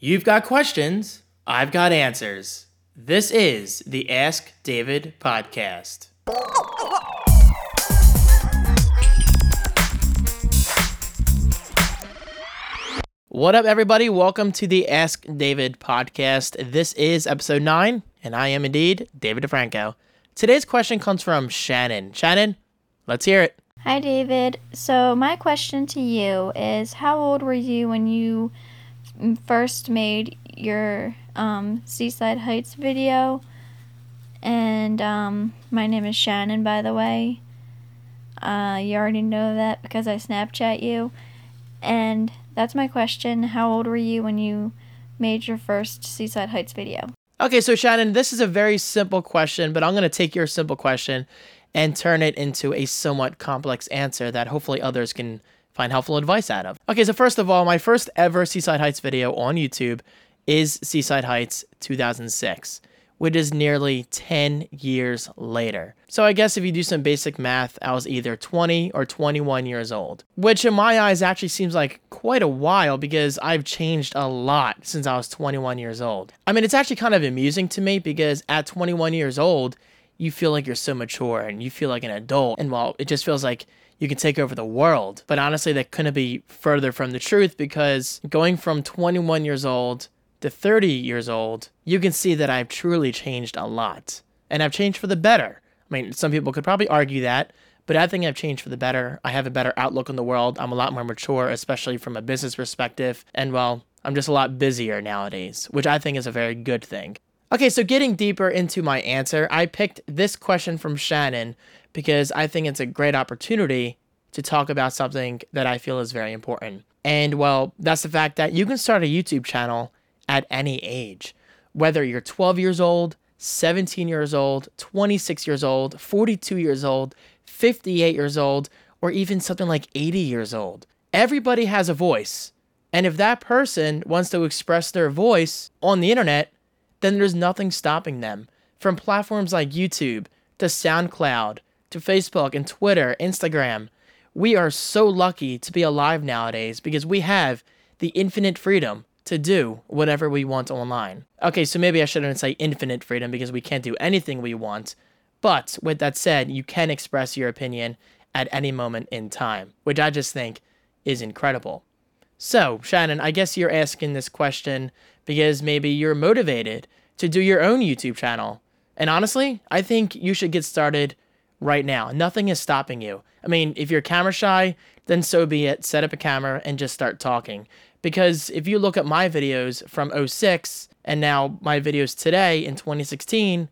You've got questions, I've got answers. This is the Ask David podcast. What up, everybody? Welcome to the Ask David podcast. This is episode nine, and I am indeed David DeFranco. Today's question comes from Shannon. Shannon, let's hear it. Hi, David. So, my question to you is How old were you when you first made your um, Seaside Heights video? And um, my name is Shannon, by the way. Uh, you already know that because I Snapchat you. And that's my question. How old were you when you made your first Seaside Heights video? Okay, so Shannon, this is a very simple question, but I'm going to take your simple question and turn it into a somewhat complex answer that hopefully others can find helpful advice out of. Okay, so first of all, my first ever Seaside Heights video on YouTube is Seaside Heights 2006 which is nearly 10 years later. So I guess if you do some basic math, I was either 20 or 21 years old, which in my eyes actually seems like quite a while because I've changed a lot since I was 21 years old. I mean, it's actually kind of amusing to me because at 21 years old, you feel like you're so mature and you feel like an adult. And while it just feels like you can take over the world. But honestly, that couldn't be further from the truth because going from 21 years old to 30 years old, you can see that I've truly changed a lot. And I've changed for the better. I mean, some people could probably argue that, but I think I've changed for the better. I have a better outlook on the world. I'm a lot more mature, especially from a business perspective. And well, I'm just a lot busier nowadays, which I think is a very good thing. Okay, so getting deeper into my answer, I picked this question from Shannon because I think it's a great opportunity to talk about something that I feel is very important. And well, that's the fact that you can start a YouTube channel at any age, whether you're 12 years old, 17 years old, 26 years old, 42 years old, 58 years old, or even something like 80 years old. Everybody has a voice. And if that person wants to express their voice on the internet, then there's nothing stopping them. From platforms like YouTube to SoundCloud to Facebook and Twitter, Instagram, we are so lucky to be alive nowadays because we have the infinite freedom to do whatever we want online. Okay, so maybe I shouldn't say infinite freedom because we can't do anything we want. But with that said, you can express your opinion at any moment in time, which I just think is incredible. So, Shannon, I guess you're asking this question because maybe you're motivated to do your own YouTube channel. And honestly, I think you should get started right now. Nothing is stopping you. I mean, if you're camera shy, then so be it. Set up a camera and just start talking. Because if you look at my videos from 06 and now my videos today in 2016,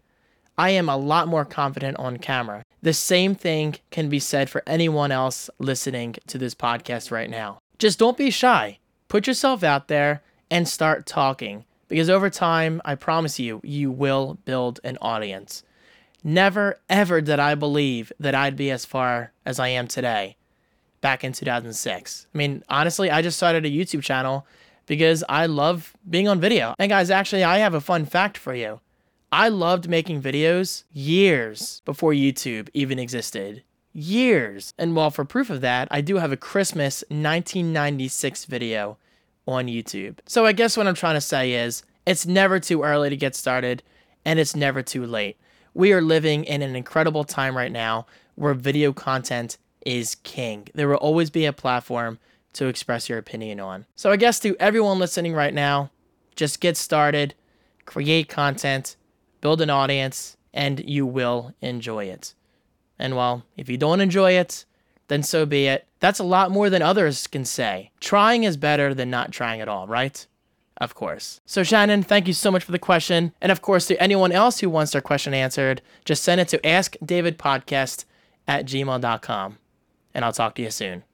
I am a lot more confident on camera. The same thing can be said for anyone else listening to this podcast right now. Just don't be shy. Put yourself out there and start talking because over time, I promise you, you will build an audience. Never, ever did I believe that I'd be as far as I am today back in 2006. I mean, honestly, I just started a YouTube channel because I love being on video. And guys, actually, I have a fun fact for you. I loved making videos years before YouTube even existed. Years. And well, for proof of that, I do have a Christmas 1996 video on YouTube. So I guess what I'm trying to say is it's never too early to get started and it's never too late. We are living in an incredible time right now where video content is king. There will always be a platform to express your opinion on. So I guess to everyone listening right now, just get started, create content, build an audience, and you will enjoy it. And well, if you don't enjoy it, then so be it. That's a lot more than others can say. Trying is better than not trying at all, right? Of course. So, Shannon, thank you so much for the question. And of course, to anyone else who wants their question answered, just send it to askdavidpodcast at gmail.com and I'll talk to you soon.